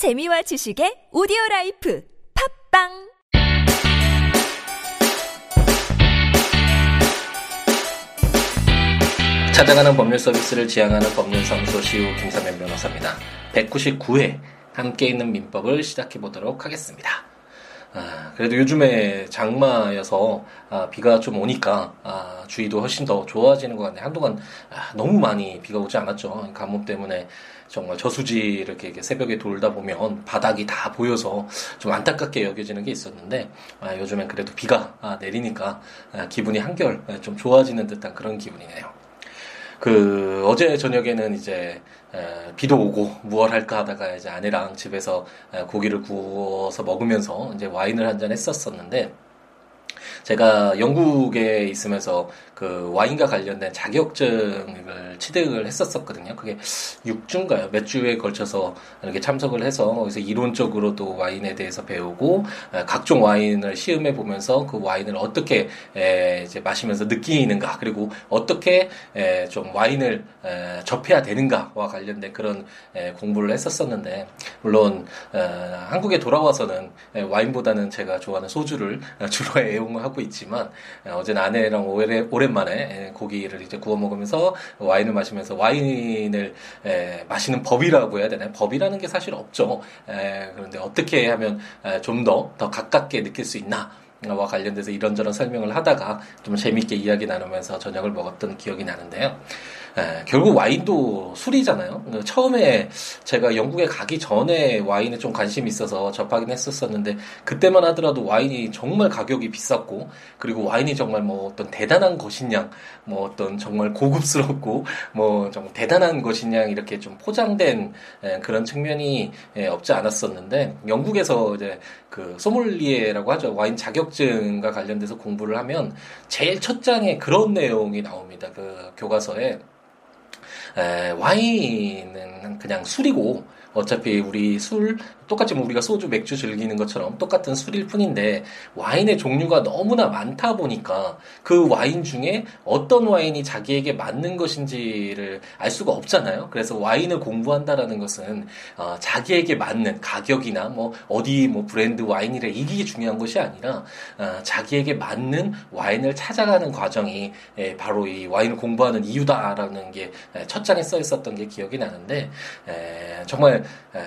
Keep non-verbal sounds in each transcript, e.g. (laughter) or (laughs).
재미와 지식의 오디오 라이프 팟빵 찾아가는 법률 서비스를 지향하는 법률사무소 시우 김삼연 변호사입니다. 199회 함께 읽는 민법을 시작해 보도록 하겠습니다. 아, 그래도 요즘에 장마여서 아, 비가 좀 오니까 아, 주의도 훨씬 더 좋아지는 것 같네요. 한동안 아, 너무 많이 비가 오지 않았죠. 가뭄 때문에 정말 저수지를 이렇게, 새벽에 돌다 보면 바닥이 다 보여서 좀 안타깝게 여겨지는 게 있었는데 아, 요즘엔 그래도 비가 아, 내리니까 아, 기분이 한결 좀 좋아지는 듯한 그런 기분이네요. 그 어제 저녁에는 이제 에, 비도 오고 무얼 할까 하다가 이제 아내랑 집에서 에, 고기를 구워서 먹으면서 이제 와인을 한 잔 했었었는데 제가 영국에 있으면서 그 와인과 관련된 자격증을 취득을 했었었거든요. 그게 6주인가요? 몇 주에 걸쳐서 이렇게 참석을 해서 거기서 이론적으로도 와인에 대해서 배우고 각종 와인을 시음해 보면서 그 와인을 어떻게 이제 마시면서 느끼는가 그리고 어떻게 좀 와인을 접해야 되는가와 관련된 그런 공부를 했었었는데 물론 어, 한국에 돌아와서는 와인보다는 제가 좋아하는 소주를 주로 (laughs) 애용을 하고 있지만 어제는 아내랑 오래 오래 오랜만에 고기를 이제 구워 먹으면서 와인을 마시면서 와인을 마시는 법이라고 해야 되나요? 법이라는 게 사실 없죠. 그런데 어떻게 하면 좀 더 더 가깝게 느낄 수 있나? 와 관련돼서 이런저런 설명을 하다가 좀 재밌게 이야기 나누면서 저녁을 먹었던 기억이 나는데요. 에, 결국 와인도 술이잖아요. 처음에 제가 영국에 가기 전에 와인에 좀 관심이 있어서 접하긴 했었었는데 그때만 하더라도 와인이 정말 가격이 비쌌고 그리고 와인이 정말 뭐 어떤 대단한 것이냐, 뭐 어떤 정말 고급스럽고 뭐 정말 대단한 것이냐 이렇게 좀 포장된 에, 그런 측면이 에, 없지 않았었는데 영국에서 이제 그 소믈리에라고 하죠 와인 자격증과 관련돼서 공부를 하면 제일 첫 장에 그런 내용이 나옵니다. 그 교과서에 에, 와인은 그냥 술이고 어차피 우리 술 똑같이 뭐 우리가 소주, 맥주 즐기는 것처럼 똑같은 술일 뿐인데 와인의 종류가 너무나 많다 보니까 그 와인 중에 어떤 와인이 자기에게 맞는 것인지를 알 수가 없잖아요. 그래서 와인을 공부한다라는 것은 어, 자기에게 맞는 가격이나 뭐 어디 뭐 브랜드 와인이래 이게 중요한 것이 아니라 어, 자기에게 맞는 와인을 찾아가는 과정이 예, 바로 이 와인을 공부하는 이유다라는 게 첫 장에 써 있었던 게 기억이 나는데 에, 정말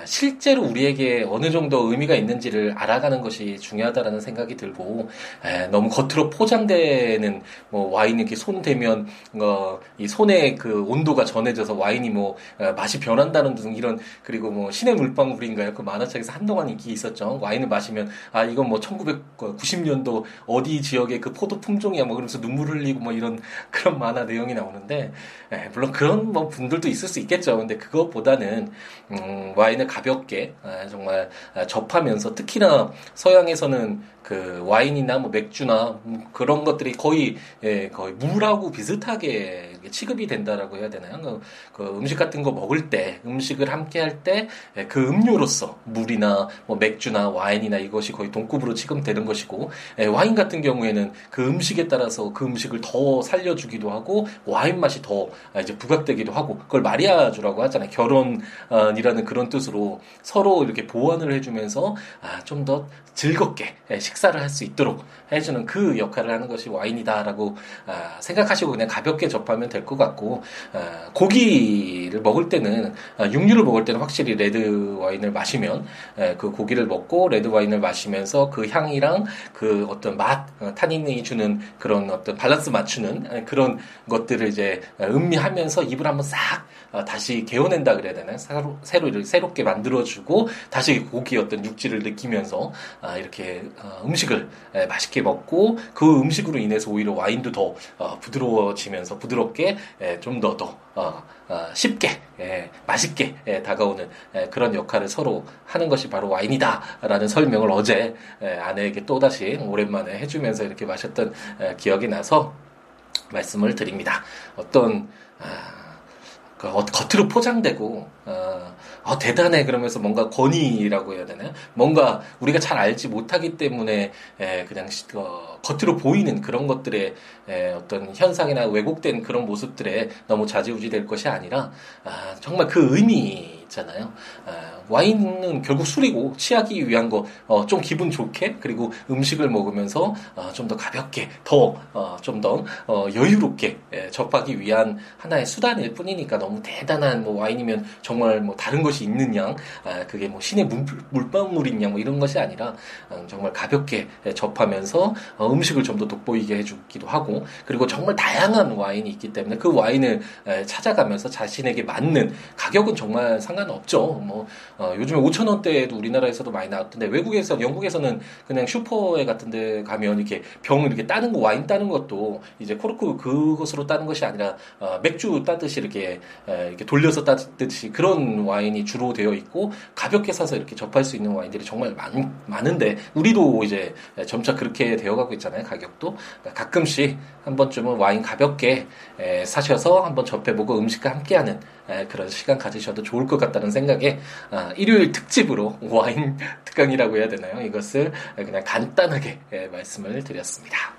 실제로 우리에게 어느 정도 의미가 있는지를 알아가는 것이 중요하다라는 생각이 들고 에, 너무 겉으로 포장되는 뭐 와인 이렇게 손 대면 어, 이 손에 그 온도가 전해져서 와인이 뭐 어, 맛이 변한다는 등 이런 그리고 뭐 신의 물방울인가요? 그 만화책에서 한동안 인기 있었죠. 와인을 마시면 아 이건 뭐 1990년도 어디 지역의 그 포도 품종이야 뭐 그러면서 눈물 흘리고 뭐 이런 (laughs) 그런 만화 내용이 나오는데 에, 물론 그런 뭐 분들도 있을 수 있겠죠. 근데 그것보다는 음, 와인을 가볍게 아, 정말 정말 접하면서 특히나 서양에서는 그 와인이나 뭐 맥주나 그런 것들이 거의 예, 거의 물하고 비슷하게 취급이 된다라고 해야 되나요? 그, 그 음식 같은 거 먹을 때 음식을 함께 할 때그 예, 음료로서 물이나 뭐 맥주나 와인이나 이것이 거의 동급으로 취급되는 것이고 예, 와인 같은 경우에는 그 음식에 따라서 그 음식을 더 살려주기도 하고 와인 맛이 더 이제 부각되기도 하고 그걸 mariage라고 하잖아요. 결혼이라는 그런 뜻으로 서로 이렇게 보완을 해주면서 아, 좀 더 즐겁게 예, 식사를 할 수 있도록 해주는 그 역할을 하는 것이 와인이다라고 아, 생각하시고 그냥 가볍게 접하면 될 것 같고 아, 고기를 먹을 때는 아, 육류를 먹을 때는 확실히 레드 와인을 마시면 그 고기를 먹고 레드 와인을 마시면서 그 향이랑 그 어떤 맛 어, 타닌이 주는 그런 어떤 밸런스 맞추는 그런 것들을 이제 음미하면서 입을 한번 싹 어, 다시 개어낸다 그래야 되나요? 새로, 새로 새롭게 만들어주고 다시 고기 어떤 육질을 느끼면서 이렇게 어, 음식을 맛있게 먹고 그 음식으로 인해서 오히려 와인도 더 어, 부드러워지면서 부드럽게 좀 더더 어, 쉽게 맛있게 다가오는 그런 역할을 서로 하는 것이 바로 와인이다라는 설명을 어제 아내에게 또 다시 오랜만에 해주면서 이렇게 마셨던 기억이 나서 말씀을 드립니다. 어떤 아, 그 겉으로 포장되고 어, 어, 대단해 그러면서 뭔가 권위라고 해야 되나요? 뭔가 우리가 잘 알지 못하기 때문에 에, 그냥 어, 겉으로 보이는 그런 것들의 에, 어떤 현상이나 왜곡된 그런 모습들에 너무 좌지우지될 것이 아니라 아, 정말 그 의미 있잖아요. 아, 와인은 결국 술이고 취하기 위한 거, 어, 좀 기분 좋게 그리고 음식을 먹으면서 어, 좀더 가볍게, 더 어, 좀더 어, 여유롭게 예, 접하기 위한 하나의 수단일 뿐이니까 너무 대단한 뭐 와인이면 정말 뭐 다른 것이 있는 양, 아, 그게 뭐 신의 물, 물방울인 양 뭐 이런 것이 아니라 어, 정말 가볍게 예, 접하면서 어, 음식을 좀 더 돋보이게 해주기도 하고 그리고 정말 다양한 와인이 있기 때문에 그 와인을 예, 찾아가면서 자신에게 맞는 가격은 정말 상관없죠. 뭐 어, 요즘에 5천 원대에도 우리나라에서도 많이 나왔던데 외국에서 영국에서는 그냥 슈퍼에 같은데 가면 이렇게 병 이렇게 따는 거 와인 따는 것도 이제 코르크 그것으로 따는 것이 아니라 어, 맥주 따듯이 이렇게 에, 이렇게 돌려서 따듯이 그런 와인이 주로 되어 있고 가볍게 사서 이렇게 접할 수 있는 와인들이 정말 많, 많은데 우리도 이제 점차 그렇게 되어가고 있잖아요 가격도. 그러니까 가끔씩 한 번쯤은 와인 가볍게 에, 사셔서 한번 접해보고 음식과 함께하는 에, 그런 시간 가지셔도 좋을 것 같다는 생각에 아, 일요일 특집으로 와인 (laughs) 특강이라고 해야 되나요? 이것을 그냥 간단하게 에, 말씀을 드렸습니다.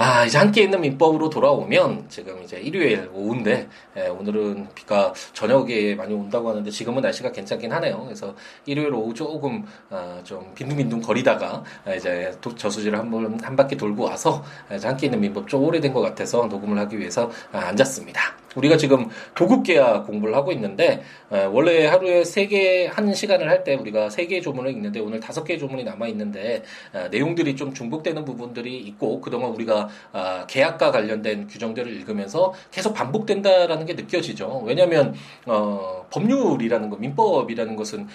아, 이제 함께 있는 민법으로 돌아오면 지금 이제 일요일 오후인데 예, 오늘은 비가 저녁에 많이 온다고 하는데 지금은 날씨가 괜찮긴 하네요. 그래서 일요일 오후 조금 아, 좀 빈둥빈둥 거리다가 이제 저수지를 한번 한 바퀴 돌고 와서 이제 함께 있는 민법 좀 오래된 것 같아서 녹음을 하기 위해서 아, 앉았습니다. 우리가 지금 도급계약 공부를 하고 있는데 원래 하루에 세개한 시간을 할 때 우리가 세 개의 조문을 읽는데 오늘 다섯 개의 조문이 남아 있는데 내용들이 좀 중복되는 부분들이 있고 그동안 우리가 아, 계약과 관련된 규정들을 읽으면서 계속 반복된다라는 게 느껴지죠. 왜냐하면 어, 법률이라는 것, 민법이라는 것은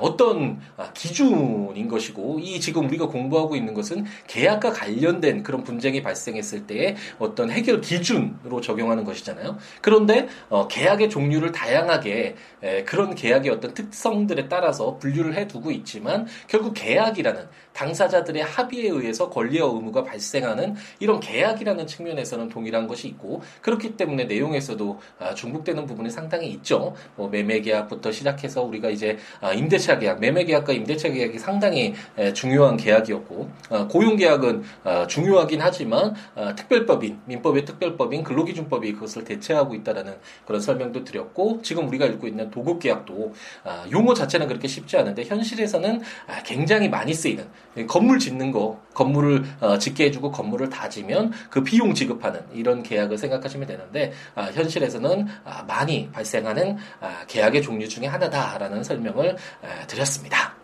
어떤 아, 기준인 것이고 이 지금 우리가 공부하고 있는 것은 계약과 관련된 그런 분쟁이 발생했을 때의 어떤 해결 기준으로 적용하는 것이잖아요. 그런데 어, 계약의 종류를 다양하게 에, 그런 계약의 어떤 특성들에 따라서 분류를 해두고 있지만 결국 계약이라는 당사자들의 합의에 의해서 권리와 의무가 발생하는 이런 계약이라는 측면에서는 동일한 것이 있고 그렇기 때문에 내용에서도 아, 중복되는 부분이 상당히 있죠. 뭐 매매 계약부터 시작해서 우리가 이제 아, 임대차 계약, 매매 계약과 임대차 계약이 상당히 에, 중요한 계약이었고 아, 고용 계약은 아, 중요하긴 하지만 아, 특별법인 민법의 특별법인 근로기준법이 그것을 대체하고 있다라는 그런 설명도 드렸고 지금 우리가 읽고 있는 도급 계약도 아, 용어 자체는 그렇게 쉽지 않은데 현실에서는 아, 굉장히 많이 쓰이는 건물 짓는 거, 건물을 어, 짓게 해주고 건물을 다지면 그 비용 지급하는 이런 계약을 생각하시면 되는데 아, 현실에서는 아, 많이 발생하는 아, 계약의 종류 중에 하나다라는 설명을 아, 드렸습니다.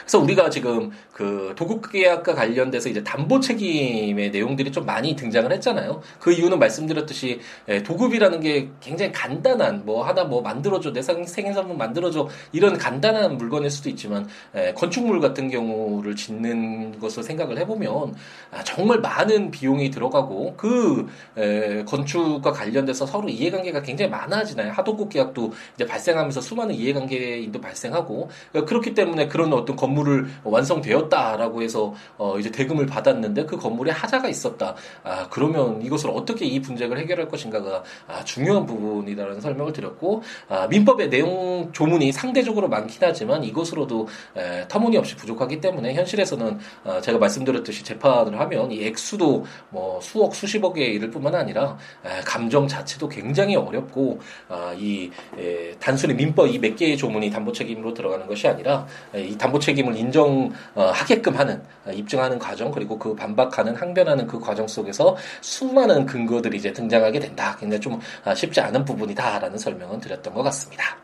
그래서 우리가 지금 그 도급 계약과 관련돼서 이제 담보 책임의 내용들이 좀 많이 등장을 했잖아요. 그 이유는 말씀드렸듯이 예, 도급이라는 게 굉장히 간단한 뭐 하나 뭐 만들어줘 내 생일선물 만들어줘 이런 간단한 물건일 수도 있지만 예, 건축물 같은 경우를 짓는 것을 생각을 해보면 아, 정말 많은 비용이 들어가고 그 예, 건축과 관련돼서 서로 이해관계가 굉장히 많아지나요. 하도급 계약도 이제 발생하면서 수많은 이해관계인도 발생하고 그렇기 때문에 그런 어떤 건물을 완성되었다라고 해서 어 이제 대금을 받았는데 그 건물에 하자가 있었다. 아 그러면 이것을 어떻게 이 분쟁을 해결할 것인가가 아, 중요한 부분이다라는 설명을 드렸고 아, 민법의 내용 조문이 상대적으로 많긴 하지만 이것으로도 에, 터무니없이 부족하기 때문에 현실에서는 아, 제가 말씀드렸듯이 재판을 하면 이 액수도 뭐 수억 수십억에 이를 뿐만 아니라 에, 감정 자체도 굉장히 어렵고 아, 이 에, 단순히 민법 이 몇 개의 조문이 담보 책임으로 들어가는 것이 아니라 이 담보 책임 책임을 인정하게끔 하는 어, 입증하는 과정 그리고 그 반박하는 항변하는 그 과정 속에서 수많은 근거들이 이제 등장하게 된다. 굉장히 좀 아, 쉽지 않은 부분이다라는 설명은 드렸던 것 같습니다.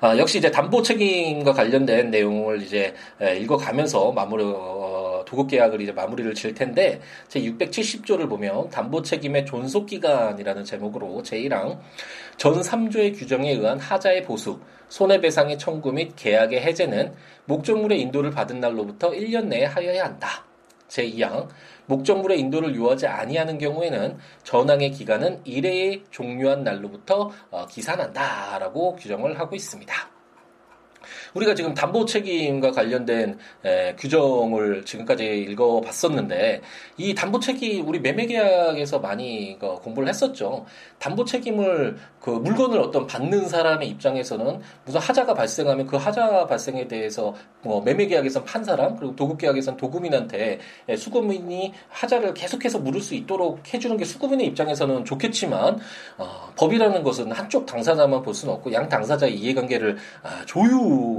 아, 역시 이제 담보 책임과 관련된 내용을 이제 읽어가면서 마무리 어, 도급 계약을 이제 마무리를 질 텐데 제 670조를 보면 담보 책임의 존속 기간이라는 제목으로 제1항 전 3조의 규정에 의한 하자의 보수 손해배상의 청구 및 계약의 해제는 목적물의 인도를 받은 날로부터 1년 내에 하여야 한다. 제2항 목적물의 인도를 요하지 아니하는 경우에는 전항의 기간은 1회에 종료한 날로부터 어, 기산한다라고 규정을 하고 있습니다. 우리가 지금 담보 책임과 관련된 에, 규정을 지금까지 읽어봤었는데 이 담보 책임 우리 매매 계약에서 많이 그, 공부를 했었죠. 담보 책임을 그 물건을 어떤 받는 사람의 입장에서는 무슨 하자가 발생하면 그 하자 발생에 대해서 뭐 매매 계약에선 판 사람 그리고 도급 계약에선 도급인한테 수급인이 하자를 계속해서 물을 수 있도록 해주는 게 수급인의 입장에서는 좋겠지만 어, 법이라는 것은 한쪽 당사자만 볼 수는 없고 양 당사자의 이해관계를 아, 조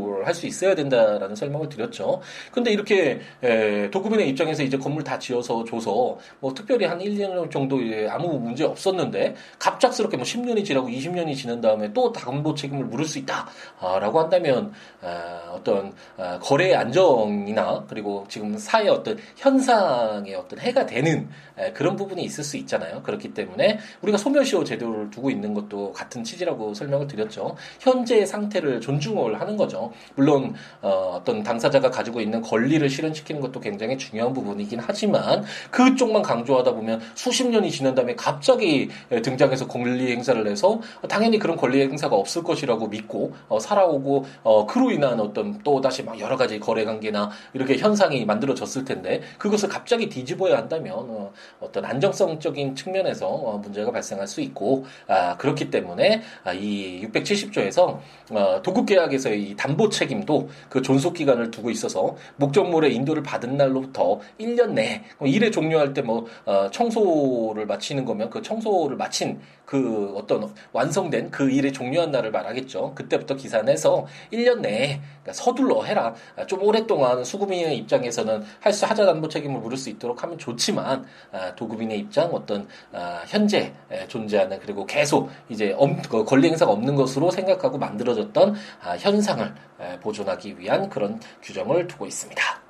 율할 수 있어야 된다라는 설명을 드렸죠. 근데 이렇게 에, 도급인의 입장에서 이제 건물 다 지어서 줘서 뭐 특별히 한 1년 정도 아무 문제 없었는데 갑작스럽게 뭐 10년이 지나고 20년이 지난 다음에 또 담보 책임을 물을 수 있다라고 한다면 아, 어떤 아, 거래의 안정이나 그리고 지금 사회 어떤 현상에 어떤 해가 되는 그런 부분이 있을 수 있잖아요. 그렇기 때문에 우리가 소멸시효 제도를 두고 있는 것도 같은 취지라고 설명을 드렸죠. 현재 상태를 존중을 하는 거죠. 물론 어, 떤 당사자가 가지고 있는 권리를 실현시키는 것도 굉장히 중요한 부분이긴 하지만 그쪽만 강조하다 보면 수십 년이 지난 다음에 갑자기 등장해서 권리 행사를 해서 당연히 그런 권리 행사가 없을 것이라고 믿고 어, 살아오고 어, 그로 인한 어떤 또 다시 막 여러 가지 거래 관계나 이렇게 현상이 만들어졌을 텐데 그것을 갑자기 뒤집어야 한다면 어, 어떤 안정성적인 측면에서 어, 문제가 발생할 수 있고 아, 그렇기 때문에 아, 이 670조에서 어, 도급 계약에서의 이 담보 책임도 그 존속 기간을 두고 있어서 목적물의 인도를 받은 날로부터 1년 내 일에 종료할 때뭐 어, 청소를 마치는 거면 그 청소를 마친 그 어떤 완성된 그 일의 종료한 날을 말하겠죠. 그때부터 기산해서 1년 내에 그러니까 서둘러 해라. 아, 좀 오랫동안 수급인의 입장에서는 할 수 하자 담보 책임을 물을 수 있도록 하면 좋지만 아, 도급인의 입장 어떤 아, 현재 존재하는 그리고 계속 이제 그 권리 행사가 없는 것으로 생각하고 만들어졌던 현상을 보존하기 위한 그런 규정을 두고 있습니다.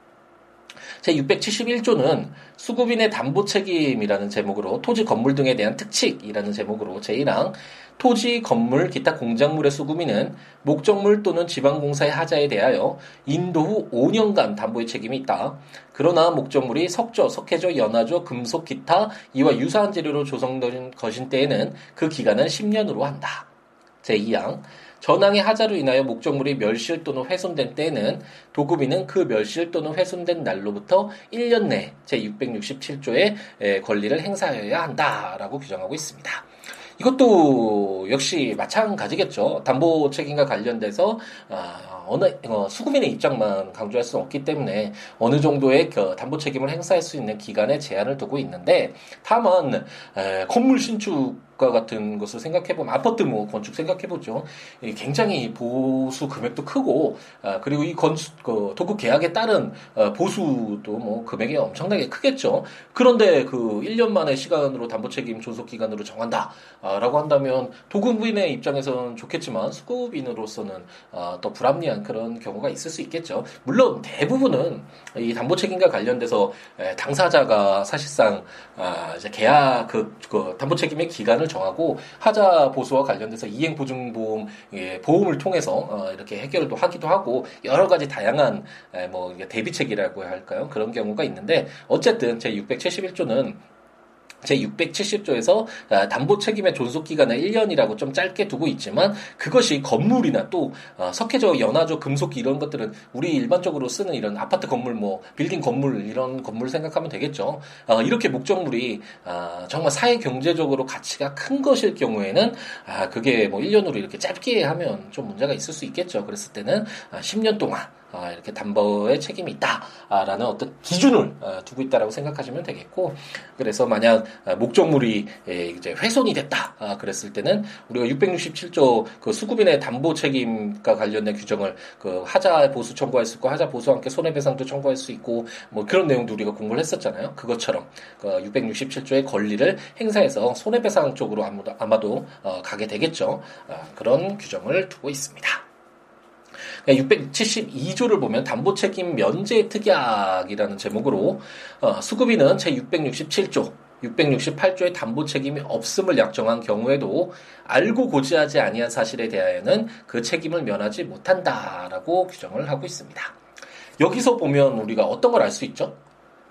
제671조는 수급인의 담보 책임이라는 제목으로 토지 건물 등에 대한 특칙이라는 제목으로 제1항 토지, 건물, 기타 공작물의 수급인은 목적물 또는 지방공사의 하자에 대하여 인도 후 5년간 담보의 책임이 있다. 그러나 목적물이 석조, 석회조, 연화조, 금속, 기타 이와 유사한 재료로 조성된 것인 때에는 그 기간은 10년으로 한다. 제2항 전항의 하자로 인하여 목적물이 멸실 또는 훼손된 때에는 도급인은 그 멸실 또는 훼손된 날로부터 1년 내 제667조의 권리를 행사해야 한다라고 규정하고 있습니다. 이것도 역시 마찬가지겠죠. 담보 책임과 관련돼서 아, 어느 어, 수급인의 입장만 강조할 수는 없기 때문에 어느 정도의 그 담보 책임을 행사할 수 있는 기간에 제한을 두고 있는데 다만 에, 건물 신축 과 같은 것을 생각해보면 아파트 뭐 건축 생각해보죠. 굉장히 보수 금액도 크고 아, 그리고 이 건축 그 도급 계약에 따른 어, 보수도 뭐 금액이 엄청나게 크겠죠. 그런데 그 1년 만의 시간으로 담보 책임 존속 기간으로 정한다라고 한다면 도급인의 입장에서는 좋겠지만 수급인으로서는 아, 더 불합리한 그런 경우가 있을 수 있겠죠. 물론 대부분은 이 담보 책임과 관련돼서 당사자가 사실상 아, 이제 계약 그, 그 담보 책임의 기간을 정하고 하자 보수와 관련돼서 이행 보증보험 예, 보험을 통해서 어, 이렇게 해결도 하기도 하고 여러 가지 다양한 에, 뭐 대비책이라고 할까요? 그런 경우가 있는데 어쨌든 제 671조는 제670조에서 아, 담보 책임의 존속 기간을 1년이라고 좀 짧게 두고 있지만 그것이 건물이나 또 어, 석회조, 연화조, 금속 이런 것들은 우리 일반적으로 쓰는 이런 아파트 건물, 뭐 빌딩 건물 이런 건물 생각하면 되겠죠. 어, 이렇게 목적물이 아, 정말 사회 경제적으로 가치가 큰 것일 경우에는 아, 그게 뭐 1년으로 이렇게 짧게 하면 좀 문제가 있을 수 있겠죠. 그랬을 때는 10년 동안 아, 이렇게 담보의 책임이 있다라는 어떤 기준을 어, 두고 있다라고 생각하시면 되겠고 그래서 만약 어, 목적물이 예, 이제 훼손이 됐다 아, 그랬을 때는 우리가 667조 그 수급인의 담보 책임과 관련된 규정을 그 하자 보수 청구할 수 있고 하자 보수와 함께 손해배상도 청구할 수 있고 뭐 그런 내용도 우리가 공부를 했었잖아요. 그것처럼 그 667조의 권리를 행사해서 손해배상 쪽으로 아마도, 어, 가게 되겠죠. 어, 그런 규정을 두고 있습니다. 672조를 보면 담보책임 면제 특약이라는 제목으로 어, 수급인은 제 667조 668조의 담보 책임이 없음을 약정한 경우에도 알고 고지하지 아니한 사실에 대하여는 그 책임을 면하지 못한다라고 규정을 하고 있습니다. 여기서 보면 우리가 어떤 걸 알 수 있죠?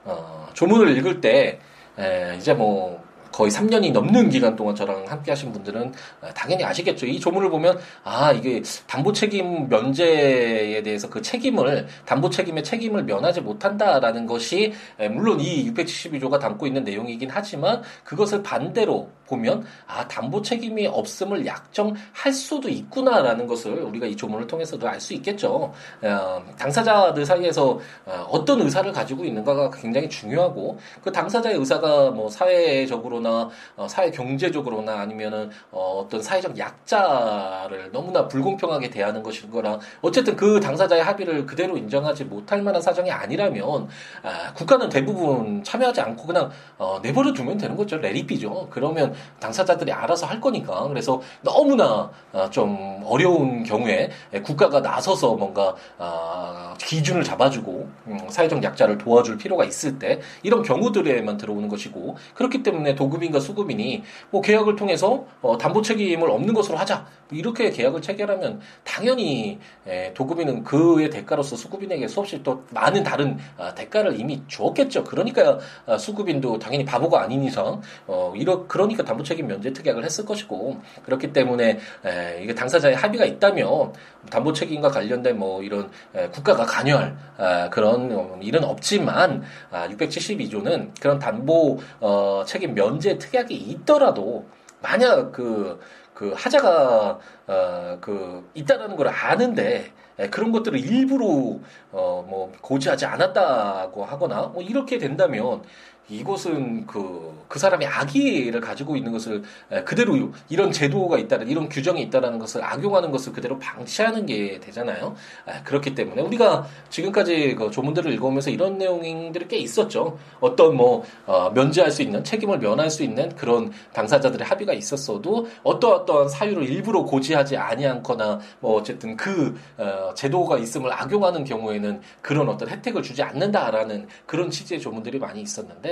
어, 조문을 읽을 때 에, 이제 뭐 거의 3년이 넘는 기간 동안 저랑 함께 하신 분들은 당연히 아시겠죠. 이 조문을 보면 아 이게 담보 책임 면제에 대해서 그 책임을 담보 책임의 책임을 면하지 못한다라는 것이 물론 이 672조가 담고 있는 내용이긴 하지만 그것을 반대로 보면 아 담보 책임이 없음을 약정할 수도 있구나라는 것을 우리가 이 조문을 통해서도 알 수 있겠죠. 어, 당사자들 사이에서 어, 어떤 의사를 가지고 있는가가 굉장히 중요하고 그 당사자의 의사가 뭐 사회적으로나 어, 사회 경제적으로나 아니면은 어, 어떤 사회적 약자를 너무나 불공평하게 대하는 것인 거랑 어쨌든 그 당사자의 합의를 그대로 인정하지 못할 만한 사정이 아니라면 아, 국가는 대부분 참여하지 않고 그냥 어, 내버려 두면 되는 거죠. 레리피죠. 그러면 당사자들이 알아서 할 거니까. 그래서 너무나 어, 좀 어려운 경우에 국가가 나서서 뭔가 어, 기준을 잡아주고 음, 사회적 약자를 도와줄 필요가 있을 때 이런 경우들에만 들어오는 것이고 그렇기 때문에 도급인과 수급인이 뭐 계약을 통해서 어, 담보 책임을 없는 것으로 하자 이렇게 계약을 체결하면 당연히 도급인은 그의 대가로서 수급인에게 수없이 또 많은 다른 대가를 이미 주었겠죠. 그러니까 수급인도 당연히 바보가 아닌 이상 이러 그러니까 담보 책임 면제 특약을 했을 것이고 그렇기 때문에 에, 이게 당사자의 합의가 있다면 담보 책임과 관련된 뭐 이런 에, 국가가 관여할 아, 그런 어, 일은 없지만 아, 672조는 그런 담보 어, 책임 면제 특약이 있더라도 만약 그, 그 하자가 어, 그 있다라는 걸 아는데 에, 그런 것들을 일부러 어, 뭐 고지하지 않았다고 하거나 뭐 이렇게 된다면 이곳은 그, 그 사람이 악의를 가지고 있는 것을 그대로 이런 제도가 있다는, 이런 규정이 있다는 것을 악용하는 것을 그대로 방치하는 게 되잖아요. 그렇기 때문에 우리가 지금까지 그 조문들을 읽어오면서 이런 내용들이 꽤 있었죠. 어떤 뭐, 어, 면제할 수 있는, 책임을 면할 수 있는 그런 당사자들의 합의가 있었어도 어떠어떠한 사유를 일부러 고지하지 아니않거나 뭐 어쨌든 그, 어, 제도가 있음을 악용하는 경우에는 그런 어떤 혜택을 주지 않는다라는 그런 취지의 조문들이 많이 있었는데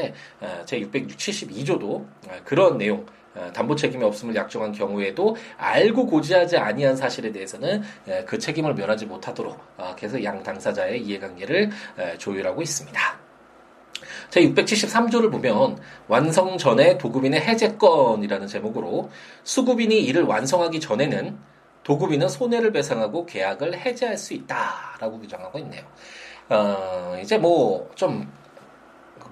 제 672조도 그런 내용 담보 책임이 없음을 약정한 경우에도 알고 고지하지 아니한 사실에 대해서는 그 책임을 면하지 못하도록 계속 양 당사자의 이해관계를 조율하고 있습니다. 제 673조를 보면 완성 전에 도급인의 해제권이라는 제목으로 수급인이 이를 완성하기 전에는 도급인은 손해를 배상하고 계약을 해제할 수 있다라고 규정하고 있네요. 어, 이제 뭐 좀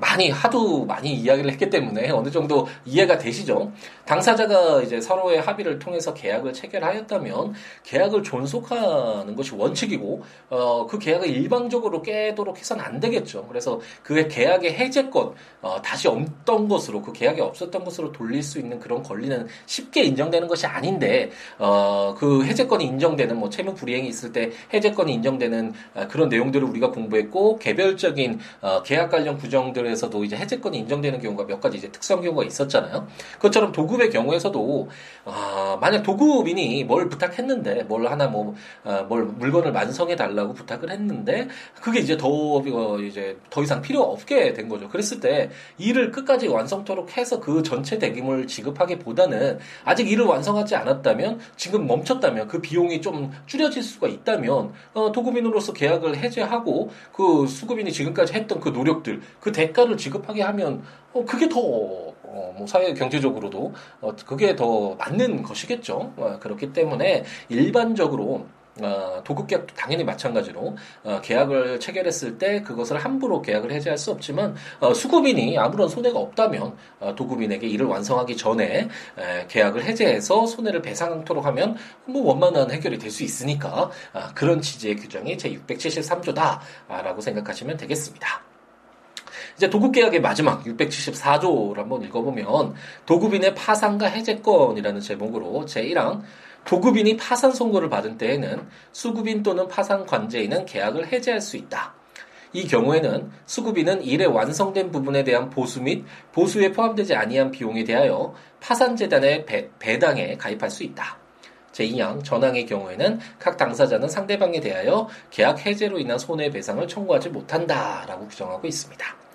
많이 하도 많이 이야기를 했기 때문에 어느 정도 이해가 되시죠? 당사자가 이제 서로의 합의를 통해서 계약을 체결하였다면 계약을 존속하는 것이 원칙이고 어, 그 계약을 일방적으로 깨도록 해서는 안 되겠죠. 그래서 그 계약의 해제권 어, 다시 없던 것으로 그 계약이 없었던 것으로 돌릴 수 있는 그런 권리는 쉽게 인정되는 것이 아닌데 어, 그 해제권이 인정되는 뭐 채무 불이행이 있을 때 해제권이 인정되는 어, 그런 내용들을 우리가 공부했고 개별적인 어, 계약 관련 구정들 에서도 이제 해제권이 인정되는 경우가 몇 가지 이제 특성 경우가 있었잖아요. 그것처럼 도급의 경우에서도 아, 만약 도급인이 뭘 부탁했는데 뭘 하나 뭐뭘 아, 물건을 완성해 달라고 부탁을 했는데 그게 이제 더 어, 이제 더 이상 필요 없게 된 거죠. 그랬을 때 일을 끝까지 완성토록 해서 그 전체 대금을 지급하기보다는 아직 일을 완성하지 않았다면 지금 멈췄다면 그 비용이 좀 줄여질 수가 있다면 어, 도급인으로서 계약을 해제하고 그 수급인이 지금까지 했던 그 노력들 그 대가 를 지급하게 하면 어, 그게 더 어, 뭐 사회 경제적으로도 어, 그게 더 맞는 것이겠죠. 어, 그렇기 때문에 일반적으로 어, 도급 계약도 당연히 마찬가지로 어, 계약을 체결했을 때 그것을 함부로 계약을 해제할 수 없지만 어, 수급인이 아무런 손해가 없다면 어, 도급인에게 일을 완성하기 전에 에, 계약을 해제해서 손해를 배상토록 하면 뭐 원만한 해결이 될 수 있으니까 아, 그런 취지의 규정이 제 673조다라고 생각하시면 되겠습니다. 이제 도급계약의 마지막 674조를 한번 읽어보면 도급인의 파산과 해제권이라는 제목으로 제1항 도급인이 파산 선고를 받은 때에는 수급인 또는 파산 관제인은 계약을 해제할 수 있다. 이 경우에는 수급인은 일의 완성된 부분에 대한 보수 및 보수에 포함되지 아니한 비용에 대하여 파산재단의 배, 배당에 가입할 수 있다. 제2항 전항의 경우에는 각 당사자는 상대방에 대하여 계약 해제로 인한 손해배상을 청구하지 못한다라고 규정하고 있습니다.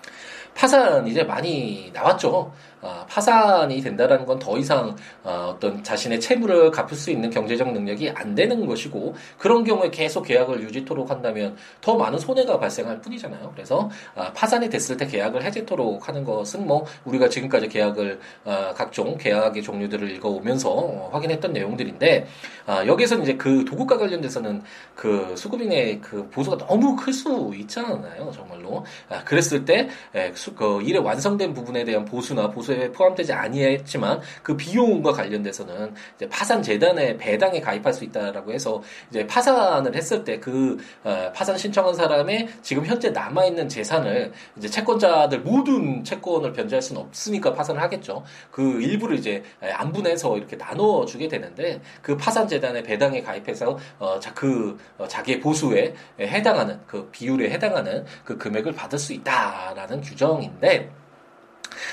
파산 이제 많이 나왔죠. 어, 파산이 된다라는 건 더 이상 어, 떤 자신의 채무를 갚을 수 있는 경제적 능력이 안 되는 것이고 그런 경우에 계속 계약을 유지토록 한다면 더 많은 손해가 발생할 뿐이잖아요. 그래서 어, 파산이 됐을 때 계약을 해지토록 하는 것은 뭐 우리가 지금까지 계약을 어, 각종 계약의 종류들을 읽어오면서 어, 확인했던 내용들인데 아, 여기서 이제 그 도구과 관련돼서는 그 수급인의 그 보수가 너무 클 수 있잖아요, 정말로. 아, 그랬을 때 에, 수, 그 일의 완성된 부분에 대한 보수나 보수 에 포함되지 아니했지만 그 비용과 관련돼서는 이제 파산 재단의 배당에 가입할 수 있다라고 해서 이제 파산을 했을 때그 어, 파산 신청한 사람의 지금 현재 남아 있는 재산을 이제 채권자들 모든 채권을 변제할 수는 없으니까 파산을 하겠죠. 그 일부를 이제 안분해서 이렇게 나눠 주게 되는데 그 파산 재단의 배당에 가입해서 어, 자, 그 어, 자기의 보수에 해당하는 그 비율에 해당하는 그 금액을 받을 수 있다라는 규정인데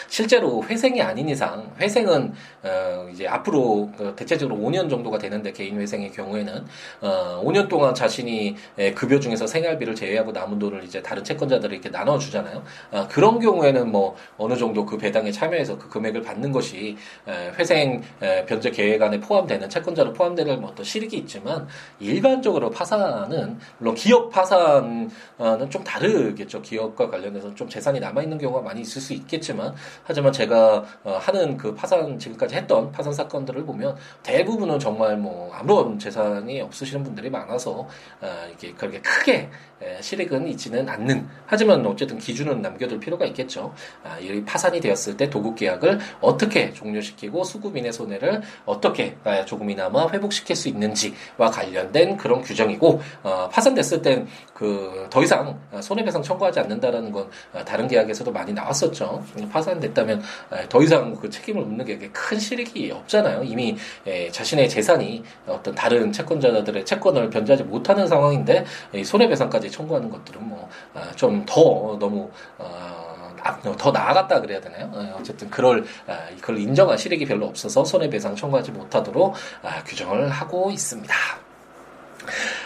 실제로 회생이 아닌 이상 회생은 어 이제 앞으로 그 대체적으로 5년 정도가 되는데 개인 회생의 경우에는 어 5년 동안 자신이 급여 중에서 생활비를 제외하고 남은 돈을 이제 다른 채권자들이 이렇게 나눠 주잖아요. 어 그런 경우에는 뭐 어느 정도 그 배당에 참여해서 그 금액을 받는 것이 회생 변제 계획 안에 포함되는 채권자로 포함되는 어떤 실익이 있지만 일반적으로 파산은 물론 기업 파산은 좀 다르겠죠. 기업과 관련해서 좀 재산이 남아 있는 경우가 많이 있을 수 있겠지만 하지만 제가 어, 하는 그 파산 지금까지 했던 파산 사건들을 보면 대부분은 정말 뭐 아무런 재산이 없으시는 분들이 많아서 어, 이게 그렇게 크게 실익은 있지는 않는 하지만 어쨌든 기준은 남겨둘 필요가 있겠죠. 아, 이 파산이 되었을 때 도급 계약을 어떻게 종료시키고 수급인의 손해를 어떻게 아, 조금이나마 회복시킬 수 있는지와 관련된 그런 규정이고 어, 파산됐을 땐 그 더 이상 손해배상 청구하지 않는다라는 건 다른 계약에서도 많이 나왔었죠. 파산됐다면 더 이상 그 책임을 묻는 게 큰 실익이 없잖아요. 이미 자신의 재산이 어떤 다른 채권자들의 채권을 변제하지 못하는 상황인데 손해배상까지 청구하는 것들은 뭐 좀더 아, 너무 어, 더 나아갔다 그래야 되나요? 어, 어쨌든 그럴 그걸 인정한 실익이 별로 없어서 손해배상 청구하지 못하도록 규정을 하고 있습니다.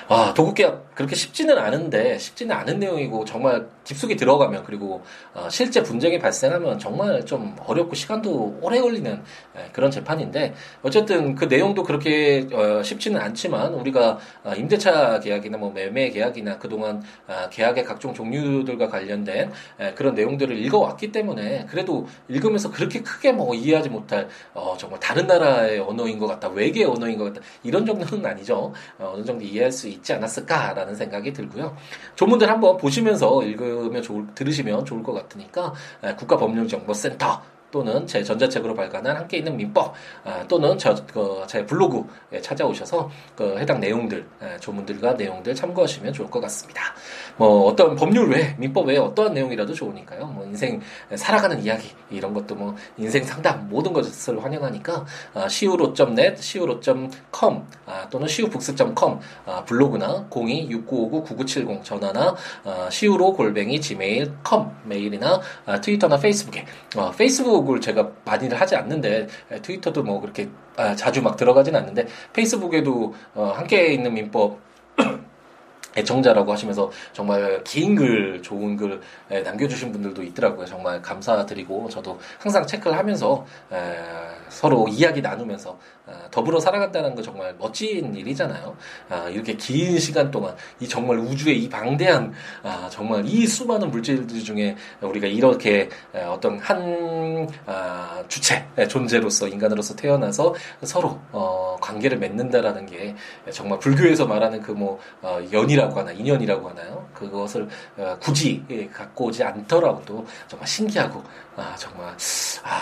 아, 도급계약 그렇게 쉽지는 않은데 쉽지는 않은 내용이고 정말 깊숙이 들어가면 그리고 어, 실제 분쟁이 발생하면 정말 좀 어렵고 시간도 오래 걸리는 에, 그런 재판인데 어쨌든 그 내용도 그렇게 어, 쉽지는 않지만 우리가 어, 임대차 계약이나 뭐 매매 계약이나 그동안 어, 계약의 각종 종류들과 관련된 에, 그런 내용들을 읽어왔기 때문에 그래도 읽으면서 그렇게 크게 뭐 이해하지 못할 어, 정말 다른 나라의 언어인 것 같다 외계 언어인 것 같다 이런 정도는 아니죠. 어, 어느 정도 이해할 수 있지 않았을까라는 생각이 들고요. 조문들 한번 보시면서 읽으면 좋을, 들으시면 좋을 것 같으니까 국가법령정보센터 또는 제 전자책으로 발간한 함께 있는 민법 아, 또는 저, 그, 제 블로그에 찾아오셔서 그 해당 내용들 아, 조문들과 내용들 참고하시면 좋을 것 같습니다. 뭐 어떤 법률 외 민법 외에 어떠한 내용이라도 좋으니까요. 뭐 인생 살아가는 이야기 이런 것도 뭐 인생 상담 모든 것을 환영하니까 아, siwo.net, siwo.com 아, 또는 siwo북스.com 아, 블로그나 026959-9970 전화나 아, siwo 골뱅이 gmail.com 메일이나 아, 트위터나 페이스북에 어, 페이스북 페이스북을 제가 많이를 하지 않는데 트위터도 뭐 그렇게 아, 자주 막 들어가진 않는데 페이스북에도 어, 함께 있는 민법 (clears throat) 애청자라고 하시면서 정말 긴 글, 좋은 글 남겨주신 분들도 있더라고요. 정말 감사드리고 저도 항상 체크를 하면서 서로 이야기 나누면서 아, 더불어 살아간다는 거 정말 멋진 일이잖아요. 아, 이렇게 긴 시간 동안 이 정말 우주의 이 방대한 아, 정말 이 수많은 물질들 중에 우리가 이렇게 어떤 한 주체 존재로서 인간으로서 태어나서 서로 어, 관계를 맺는다라는 게 정말 불교에서 말하는 그 뭐 연이라고 하나 인연이라고 하나요? 그것을 어, 굳이 갖고 오지 않더라도 정말 신기하고 정말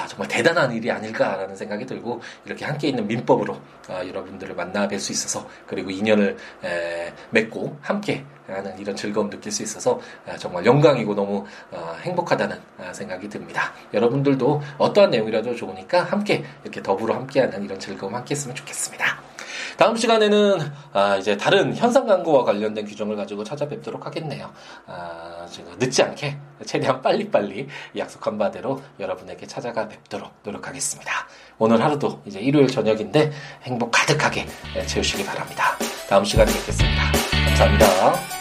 정말 대단한 일이 아닐까라는 생각이 들고 이렇게 함께 있는 민법으로 아, 여러분들을 만나 뵐 수 있어서 그리고 인연을 에, 맺고 함께 하는 이런 즐거움 느낄 수 있어서 아, 정말 영광이고 너무 어, 행복하다는 아, 생각이 듭니다. 여러분들도 어떠한 내용이라도 좋으니까 함께 이렇게 더불어 함께하는 이런 즐거움 함께 했으면 좋겠습니다. 다음 시간에는 아, 이제 다른 현상 광고와 관련된 규정을 가지고 찾아뵙도록 하겠네요. 아, 제가 늦지 않게 최대한 빨리빨리 약속한 바대로 여러분에게 찾아가 뵙도록 노력하겠습니다. 오늘 하루도 이제 일요일 저녁인데 행복 가득하게 채우시기 바랍니다. 다음 시간에 뵙겠습니다. 감사합니다.